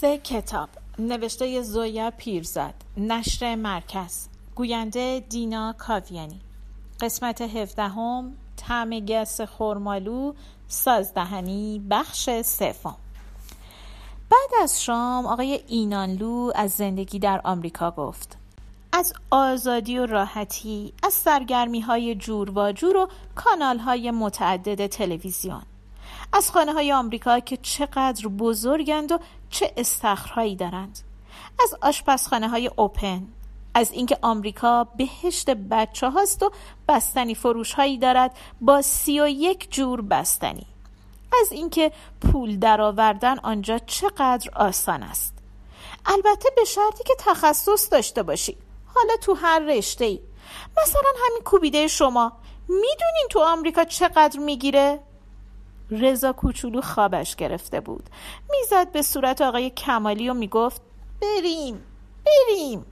سه کتاب. نوشته زویا پیرزاد. نشر مرکز. گوینده دینا کاویانی. قسمت هفدهم طعم گس خورمالو سازدهنی بخش سوم. بعد از شام آقای اینانلو از زندگی در آمریکا گفت. از آزادی و راحتی از سرگرمی های جور و جور و کانال های متعدد تلویزیون. از خانه های آمریکا که چقدر بزرگند و چه استخرهایی دارند. از آشپزخانه های اوپن از اینکه آمریکا بهشت بچه هاست و بستنی فروش هایی دارد با سی و یک جور بستنی. از اینکه پول درآوردن آنجا چقدر آسان است. البته به شرطی که تخصص داشته باشی. حالا تو هر رشته ای مثلا همین کوبیده شما. می‌دونین تو آمریکا چقدر می‌گیره؟ رضا کوچولو خوابش گرفته بود. می‌زد به صورت آقای کمالی و می‌گفت بریم بریم.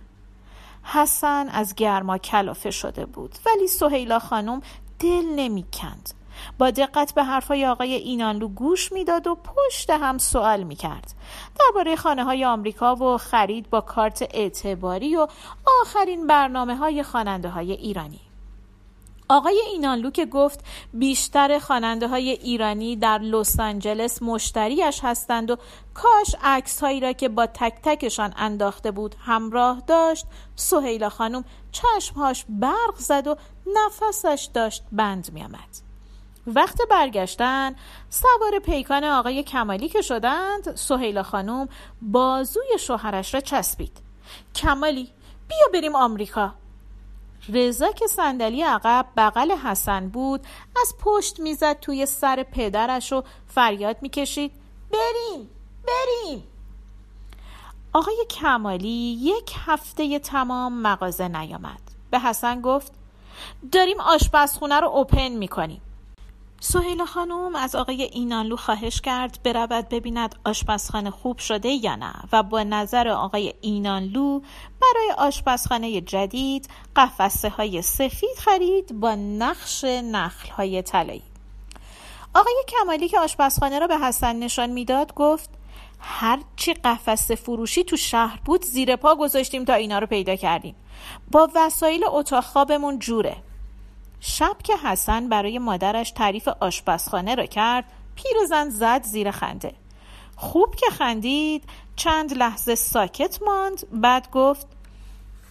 حسن از گرما کلافه شده بود ولی سهیلا خانم دل نمی‌کند. با دقت به حرفهای آقای اینانلو گوش می‌داد و پشت هم سوال می‌کرد. درباره خانه های آمریکا و خرید با کارت اعتباری و آخرین برنامه های خاننده های ایرانی. آقای اینانلو که گفت بیشتر خواننده های ایرانی در لس آنجلس مشتریش هستند و کاش عکس هایی را که با تک تکشان انداخته بود همراه داشت. سهیلا خانم چشمهاش برق زد و نفسش داشت بند می آمد. وقت برگشتن سوار پیکان آقای کمالی که شدند سهیلا خانم بازوی شوهرش را چسبید. کمالی بیا بریم آمریکا. رضا که صندلی عقب بغل حسن بود. از پشت می‌زد توی سر پدرش و فریاد می‌کشید. بریم بریم. آقای کمالی یک هفته تمام مغازه نیامد. به حسن گفت داریم آشپزخونه رو اوپن می‌کنیم. سهیل خانم از آقای اینانلو خواهش کرد برود ببیند آشپزخانه خوب شده یا نه و با نظر آقای اینانلو برای آشپزخانه جدید قفسه های سفید خرید با نقش نخل های طلایی. آقای کمالی که آشپزخانه را به حسن نشان می‌داد گفت هرچی قفسه فروشی تو شهر بود زیر پا گذاشتیم تا اینا رو پیدا کردیم. با وسایل اتاق خوابمون جوره. شب که حسن برای مادرش تعریف آشپزخانه را کرد پیرزن زد زیر خنده خوب که خندید چند لحظه ساکت ماند بعد گفت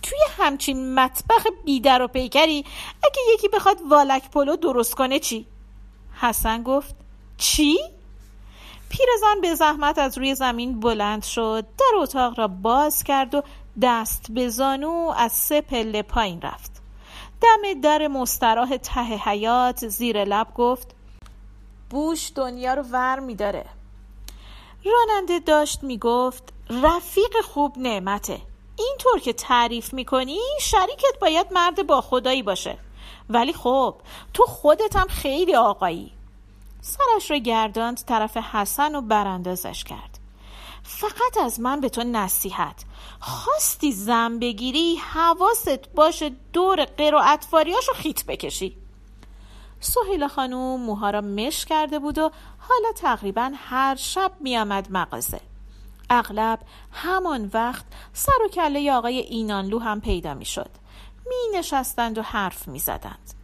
توی همچین مطبخ بیدر و پیکری اگه یکی بخواد والک پلو درست کنه چی؟ حسن گفت چی؟ پیرزن به زحمت از روی زمین بلند شد در اتاق را باز کرد و دست به زانو از سه پله پایین رفت دم در مستراح ته حیات زیر لب گفت بوش دنیا رو ور میداره. راننده داشت می‌گفت رفیق خوب نعمته. اینطور که تعریف می‌کنی شریکت باید مرد با خدایی باشه. ولی خب تو خودت هم خیلی آقایی. سرش رو گرداند طرف حسن و براندازش کرد. فقط از من به تو نصیحت. خواستی زن بگیری حواست باشه دور قیر و اطفاریاشو خیت بکشی. سهیل خانوم موها را مش کرده بود و حالا تقریبا هر شب میآمد مغازه. اغلب همان وقت سر و کله آقای اینانلو هم پیدا می‌شد. می نشستند و حرف می زدند.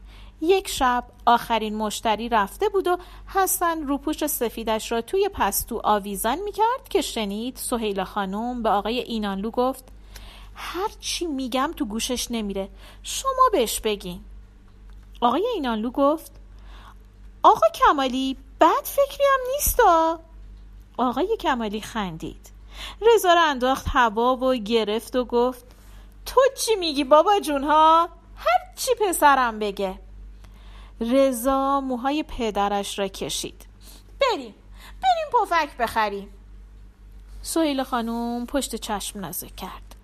یک شب آخرین مشتری رفته بود و حسن روپوش سفیدش را توی پستو آویزان می‌کرد که شنید سهیلا خانم به آقای اینانلو گفت هر چی میگم تو گوشش نمیره. شما بهش بگین. آقای اینانلو گفت آقا کمالی بد فکری هم نیست آقای کمالی خندید. رضا را انداخت هوا و گرفت و گفت تو چی میگی بابا جون ها هر چی پسرم بگه. رضا موهای پدرش را کشید. بریم بریم پفک بخریم. سهیل خانوم پشت چشم نازک کرد.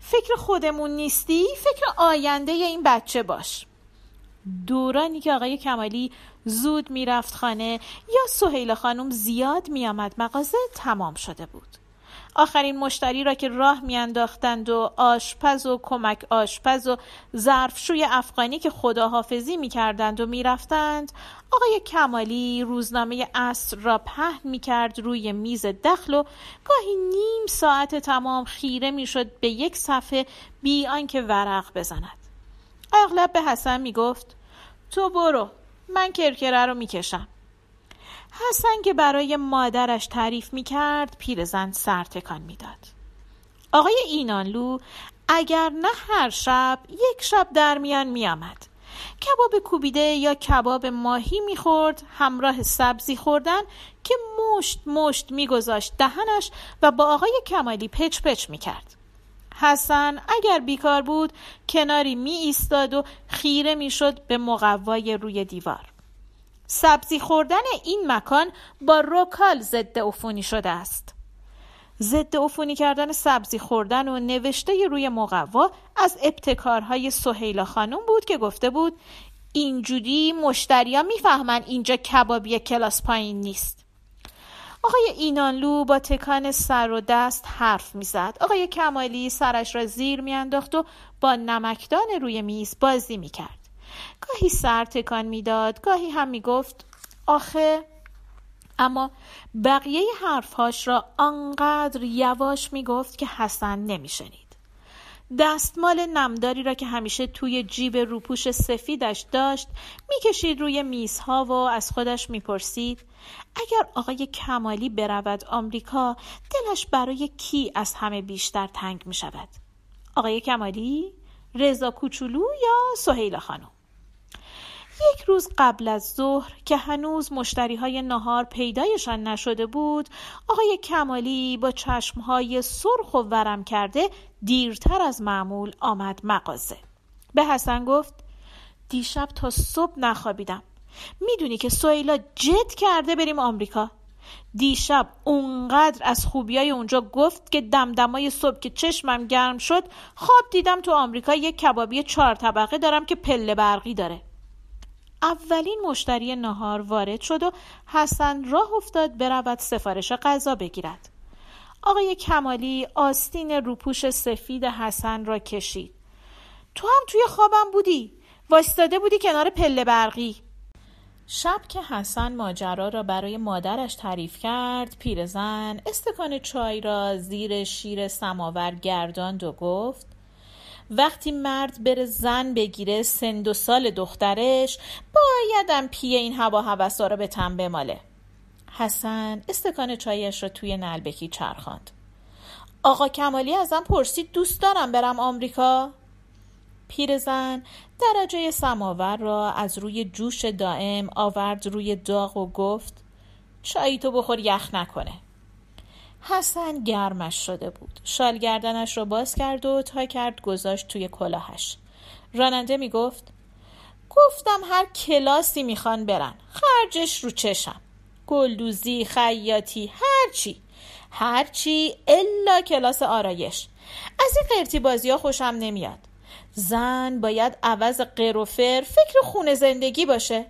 فکر خودمون نیستی؟ فکر آینده این بچه باش. دورانی که آقای کمالی زود می‌رفت خانه یا سهیل خانم زیاد میآمد مغازه تمام شده بود. آخرین مشتری را که راه میانداختند و آشپز و کمک آشپز و ظرفشوی افغانی که خداحافظی می‌کردند و می‌رفتند آقای کمالی روزنامه اصر را پهن می‌کرد روی میز دخل و گاهی نیم ساعت تمام خیره می‌شد به یک صفحه بی آنکه ورق بزند. اغلب به حسن می‌گفت تو برو من کرکره رو می‌کشم. حسن که برای مادرش تعریف می کرد پیرزن سر تکان می‌داد. آقای اینانلو اگر نه هر شب یک شب در میان می آمد. کباب کوبیده یا کباب ماهی می‌خورد همراه سبزی خوردن که مشت مشت میگذاشت دهنش و با آقای کمالی پچ پچ می‌کرد حسن اگر بیکار بود کناری می ایستاد و خیره می‌شد به مقوای روی دیوار سبزی خوردن این مکان با روکال ضد عفونی شده است. ضد عفونی کردن سبزی خوردن و نوشته روی مقوا از ابتکارهای سهیلا خانم بود که گفته بود اینجوری مشتریا می‌فهمن اینجا کبابی کلاس پایین نیست. آقای اینانلو با تکان سر و دست حرف می‌زد. آقای کمالی سرش را زیر میانداخت و با نمکدان روی میز بازی می‌کرد. گاهی سر تکان می‌داد گاهی هم می‌گفت آخه؟ اما بقیه حرفهاش را آنقدر یواش می‌گفت که حسن نمیشنید. دستمال نمداری را که همیشه توی جیب روپوش سفیدش داشت می‌کشید روی میزها و از خودش می‌پرسید اگر آقای کمالی برود آمریکا دلش برای کی از همه بیشتر تنگ می‌شود؟ آقای کمالی رضا کوچولو یا سهیلا خانم؟ یک روز قبل از ظهر که هنوز مشتری های نهار پیدایشان نشده بود آقای کمالی با چشمهای سرخ و ورم کرده دیرتر از معمول آمد مغازه. به حسن گفت دیشب تا صبح نخوابیدم. می‌دونی که سویلا جد کرده بریم آمریکا. دیشب اونقدر از خوبیای اونجا گفت که دمدمای صبح که چشمم گرم شد خواب دیدم تو آمریکا یک کبابی چهار طبقه دارم که پله برقی داره. اولین مشتری نهار وارد شد و حسن راه افتاد برود سفارش غذا بگیرد. آقای کمالی آستین روپوش سفید حسن را کشید. تو هم توی خوابم بودی. وایستاده بودی کنار پله برقی. شب که حسن ماجرا را برای مادرش تعریف کرد پیرزن استکان چای را زیر شیر سماور گرداند و گفت وقتی مرد بره زن بگیره سند و سال دخترش بایدم پیه این هوا هوسا را به تن بماله. حسن استکان چایش را توی نلبکی چرخاند. آقا کمالی ازم پرسید دوست دارم برم آمریکا؟ پیرزن درجه سماور را از روی جوش دائم آورد روی داغ و گفت چایی تو بخور یخ نکنه. حسن گرمش شده بود. شال گردنش را باز کرد و تا کرد گذاشت توی کلاهش. راننده می‌گفت گفتم هر کلاسی می‌خوان برن. خرجش رو چشم. گلدوزی خیاطی هرچی هرچی الا کلاس آرایش. از این قرتی بازی ها خوشم نمیاد. زن باید عوض قروفر فکر خونه زندگی باشه.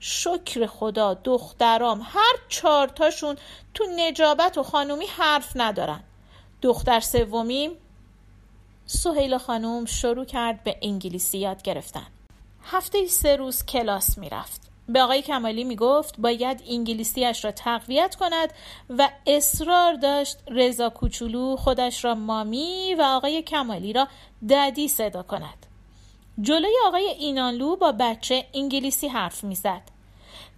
شکر خدا دخترام هر چارتاشون تو نجابت و خانومی حرف ندارن. دختر سومیم سهیل خانوم شروع کرد به انگلیسی یاد گرفتن. هفته سه روز کلاس می‌رفت. به آقای کمالی می‌گفت باید انگلیسیش را تقویت کند و اصرار داشت رضا کوچولو خودش را مامی و آقای کمالی را ددی صدا کند. جلوی آقای اینانلو با بچه انگلیسی حرف می‌زد.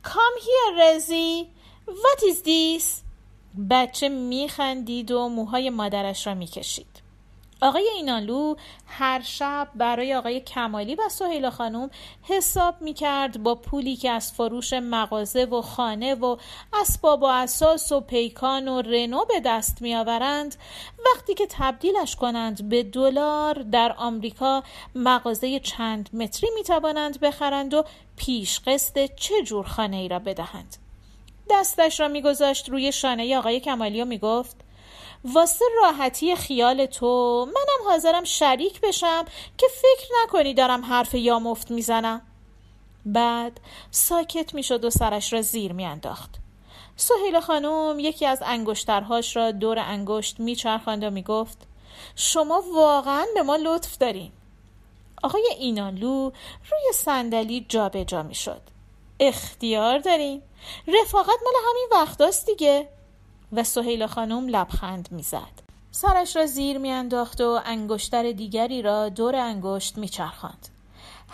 Come here رزی What is this? بچه میخندید و موهای مادرش را می‌کشید. آقای اینالو هر شب برای آقای کمالی و سهیلا خانم حساب می‌کرد با پولی که از فروش مغازه و خانه و اسباب و اساس و پیکان و رنو به دست میآورند. وقتی که تبدیلش کنند به دلار در آمریکا مغازه چند متری می‌توانند بخرند و پیش قسط چه جور خانه ای را بدهند. دستش را میگذاشت روی شانه آقای کمالی و می‌گفت واسه راحتی خیال تو منم حاضرم شریک بشم که فکر نکنی دارم حرف یا مفت می‌زنم. بعد ساکت می‌شد و سرش را زیر میانداخت. سهیل خانم یکی از انگشترهاش را دور انگشت میچرخاند و می‌گفت شما واقعا به ما لطف دارین. آقای اینانلو روی صندلی جابجا می‌شد. اختیار دارین. رفاقت مال همین وقتاست دیگه. و سهیل خانم لبخند می‌زد. سرش را زیر میانداخت و انگشتر دیگری را دور انگشت میچرخاند.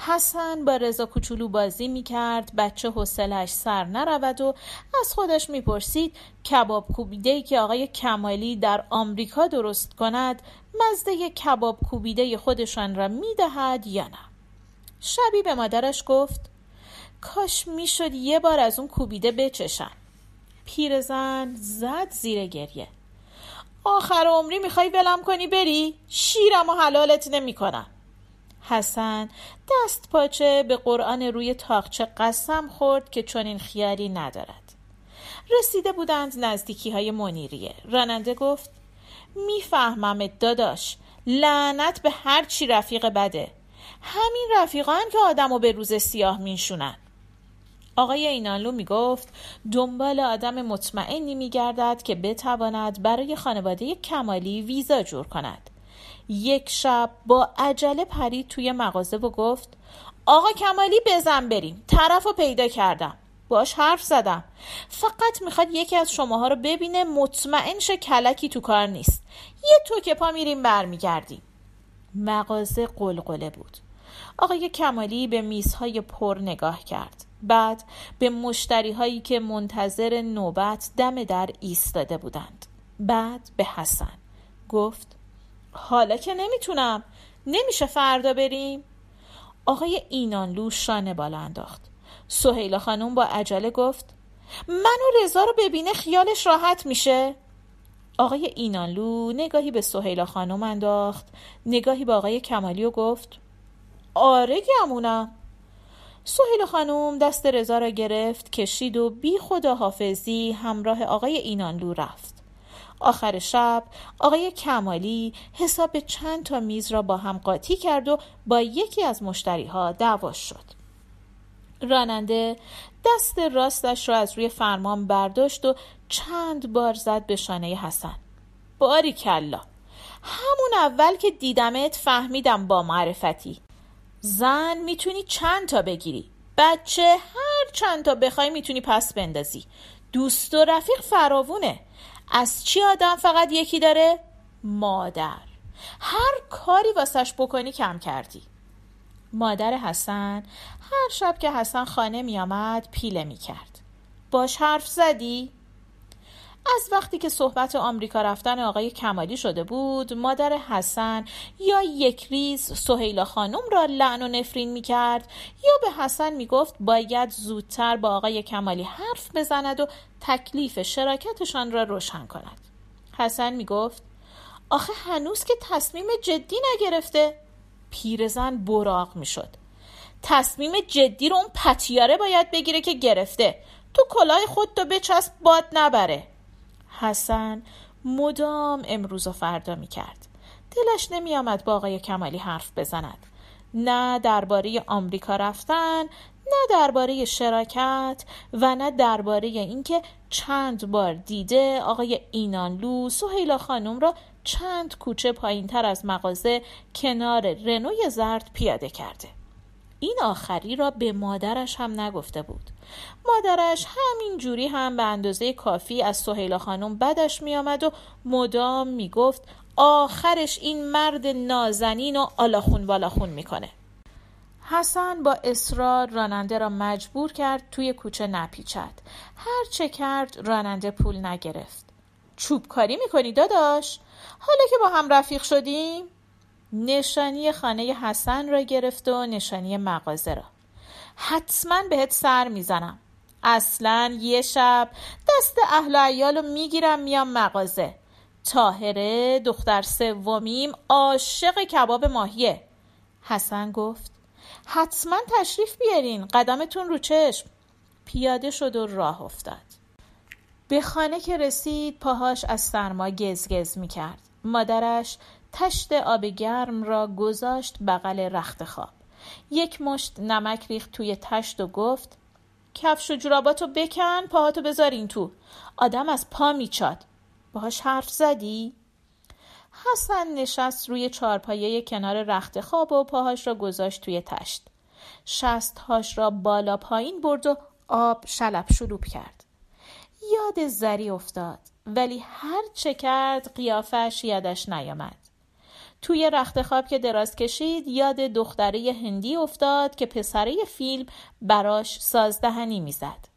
حسن با رضا کوچولو بازی می‌کرد بچه حوصلش سر نرود و از خودش می‌پرسید کباب کوبیده که آقای کمالی در آمریکا درست کند مزده کباب کوبیده خودشان را می‌دهد یا نه؟ شبی به مادرش گفت کاش می‌شد یه بار از اون کوبیده بچشم پیرزن زد زیر گریه. آخر عمری می‌خوای ولم کنی بری؟ شیرم و حلالت نمی‌کنم. حسن دست پاچه به قرآن روی تاقچه قسم خورد که چنین خیالی ندارد. رسیده بودند نزدیکی های منیریه. راننده گفت میفهممت داداش لعنت به هر چی رفیق بده. همین رفیقان که آدمو به روز سیاه میشونن آقای اینانلو می گفت دنبال آدم مطمئنی می گردد که بتواند برای خانواده کمالی ویزا جور کند. یک شب با عجله پرید توی مغازه و گفت آقا کمالی بزن بریم طرف رو پیدا کردم. باش حرف زدم. فقط می‌خواد یکی از شماها رو ببینه مطمئن شه کلکی تو کار نیست. یه تو که پا میریم برمیگردیم. مغازه قلقله بود. آقای کمالی به میزهای پر نگاه کرد. بعد به مشتری هایی که منتظر نوبت دم در ایستاده بودند. بعد به حسن گفت حالا که نمی‌تونم نمیشه فردا بریم؟ آقای اینانلو شانه بالا انداخت. سهیلا خانم با عجله گفت من و رضا رو ببینه خیالش راحت میشه؟ آقای اینانلو نگاهی به سهیلا خانم انداخت نگاهی به آقای کمالی و گفت آره گمونم. سهیل خانم دست رضا را گرفت کشید و بی خدا حافظی همراه آقای اینانلو رفت. آخر شب آقای کمالی حساب چند تا میز را با هم قاطی کرد و با یکی از مشتری ها دعواش شد. راننده دست راستش را از روی فرمان برداشت و چند بار زد به شانه حسن. باری کلا همون اول که دیدمت فهمیدم با معرفتی. زن می‌تونی چند تا بگیری؟ بچه هر چند تا بخوای می‌تونی پس بندازی. دوست و رفیق فراوونه. از چی آدم فقط یکی داره؟ مادر. هر کاری واسش بکنی کم کردی. مادر حسن هر شب که حسن خانه میآمد پیله می‌کرد. باش حرف زدی؟ از وقتی که صحبت آمریکا رفتن آقای کمالی شده بود مادر حسن یا یک ریز سهیلا خانم را لعن و نفرین می کرد یا به حسن می گفت باید زودتر با آقای کمالی حرف بزند و تکلیف شراکتشان را روشن کند. حسن می گفت آخه هنوز که تصمیم جدی نگرفته پیرزن براغ می شد تصمیم جدی رو اون پتیاره باید بگیره که گرفته. تو کلاه خود تو بچسب باد نبره. حسن مدام امروز و فردا می کرد. دلش نمی آمد با آقای کمالی حرف بزند. نه درباره آمریکا رفتن نه درباره شراکت و نه درباره اینکه چند بار دیده آقای اینانلو سهیلا خانم را چند کوچه پایین تر از مغازه کنار رنوی زرد پیاده کرده این آخری را به مادرش هم نگفته بود. مادرش همین جوری هم به اندازه کافی از سهیلا خانم بدش می آمد و مدام می گفت آخرش این مرد نازنین و آلاخون بالاخون می‌کنه. حسن با اصرار راننده را مجبور کرد توی کوچه نپیچد. هر چه کرد راننده پول نگرفت. چوب کاری می‌کنی داداش؟ حالا که با هم رفیق شدیم؟ نشانی خانه حسن را گرفت و نشانی مغازه را حتما بهت سر می‌زنم. اصلا یه شب دست اهل عیال رو می‌گیرم میام مغازه. تاهره دختر سومیم عاشق کباب ماهیه. حسن گفت حتما تشریف بیارین قدمتون رو چشم. پیاده شد و راه افتاد. به خانه که رسید پاهاش از سرما گزگز می کرد مادرش تشت آب گرم را گذاشت بغل رخت خواب. یک مشت نمک ریخت توی تشت و گفت کفش و جوراباتو بکن پاهاتو بذار این تو. آدم از پا میچاد. باهاش حرف زدی؟ حسن نشست روی چارپایه کنار رخت خواب و پاهاش را گذاشت توی تشت. شستهاش را بالا پایین برد و آب شلب شلوب کرد. یاد زری افتاد ولی هر چه کرد قیافش یادش نیامد. توی رخت خواب که دراز کشید یاد دختره هندی افتاد که پسره فیلم براش سازدهنی می‌زد.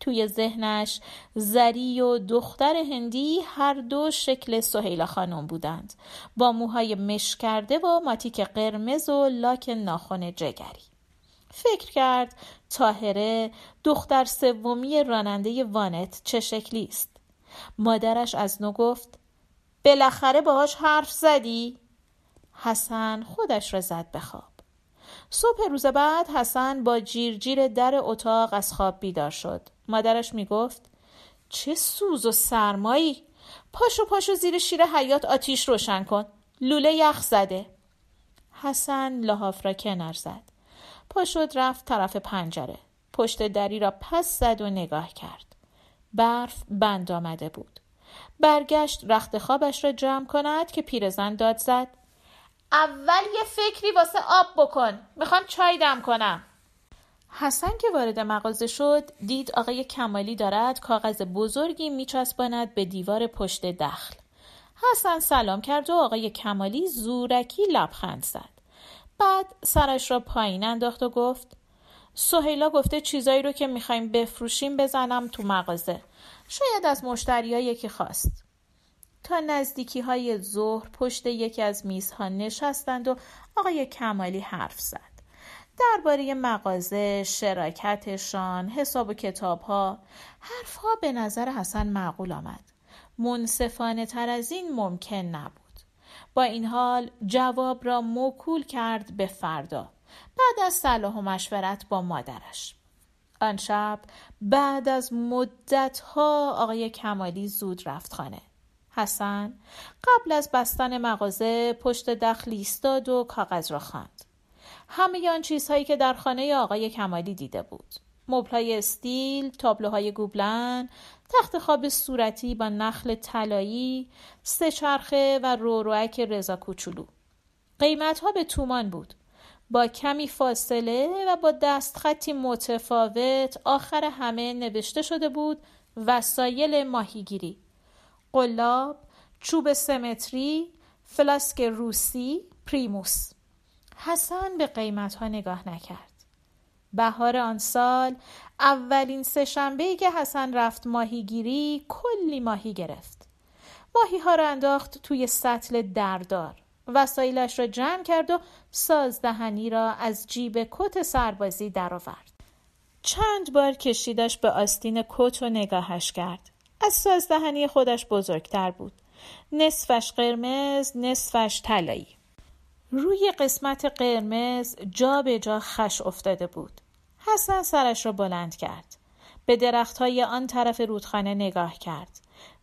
توی ذهنش زری و دختر هندی هر دو شکل سهیلا خانم بودند. با موهای مش کرده و ماتیک قرمز و لاک ناخن جگری. فکر کرد تاهره دختر سومی راننده وانت چه شکلی است. مادرش از نو گفت بالاخره باهاش حرف زدی؟ حسن خودش را زد به خواب. صبح روز بعد حسن با جیرجیر در اتاق از خواب بیدار شد. مادرش می‌گفت چه سوز و سرمایی. پاشو پاشو زیر شیر حیات آتیش روشن کن. لوله یخ زده. حسن لحاف را کنار زد. پا شد رفت طرف پنجره. پشت دری را پس زد و نگاه کرد. برف بند آمده بود. برگشت رخت خوابش را جمع کند که پیرزن داد زد. اول یه فکری واسه آب بکن. می‌خوام چای دم کنم. حسن که وارد مغازه شد دید آقای کمالی دارد کاغذ بزرگی میچسباند به دیوار پشت دخل. حسن سلام کرد و آقای کمالی زورکی لبخند زد. بعد سرش را پایین انداخت و گفت سهیلا گفته چیزایی رو که می‌خوایم بفروشیم بزنم تو مغازه. شاید از مشتری یکی خواست. تا نزدیکی های ظهر پشت یکی از میزها نشستند و آقای کمالی حرف زد. درباره مغازه شراکتشان حساب و کتاب ها حرف ها به نظر حسن معقول آمد. منصفانه تر از این ممکن نبود. با این حال جواب را موکول کرد به فردا. بعد از صلاح و مشورت با مادرش. آن شب بعد از مدتها آقای کمالی زود رفت خانه. حسن قبل از بستن مغازه پشت دخل ایستاد و کاغذ را خواند همه آن چیزهایی که در خانه آقای کمالی دیده بود مبلای استیل، تابلوهای گوبلن، تخت خواب صورتی با نخل طلایی، سه چرخه و روروک رضا کوچولو. قیمت ها به تومان بود. با کمی فاصله و با دستخطی متفاوت آخر همه نوشته شده بود وسایل ماهیگیری قلاب چوب سمتری فلاسک روسی پریموس. حسن به قیمت ها نگاه نکرد. بهار آن سال اولین سهشنبه که حسن رفت ماهیگیری کلی ماهی گرفت. ماهی ها را انداخت توی سطل دردار. وسایلش را جمع کرد و سازدهنی را از جیب کت سربازی درآورد. چند بار کشیدش به آستین کت و نگاهش کرد. از سازدهنی خودش بزرگتر بود. نصفش قرمز نصفش طلایی. روی قسمت قرمز جا به جا خش افتاده بود. حسن سرش را بلند کرد. به درخت های آن طرف رودخانه نگاه کرد.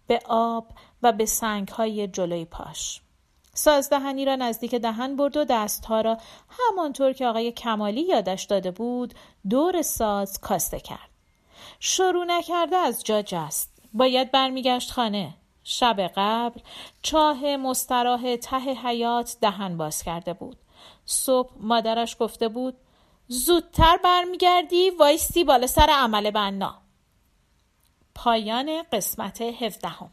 به آب و به سنگ های جلوی پاش. سازدهنی را نزدیک دهن برد و دستها را همانطور که آقای کمالی یادش داده بود دور ساز کاسته کرد. شروع نکرده از جا جست. باید برمیگشت خانه. شب قبل چاه مستراح ته حیات دهن باز کرده بود. صبح مادرش گفته بود زودتر برمیگردی وایستی بالا سر عمل بنا. پایان قسمت هفدهم.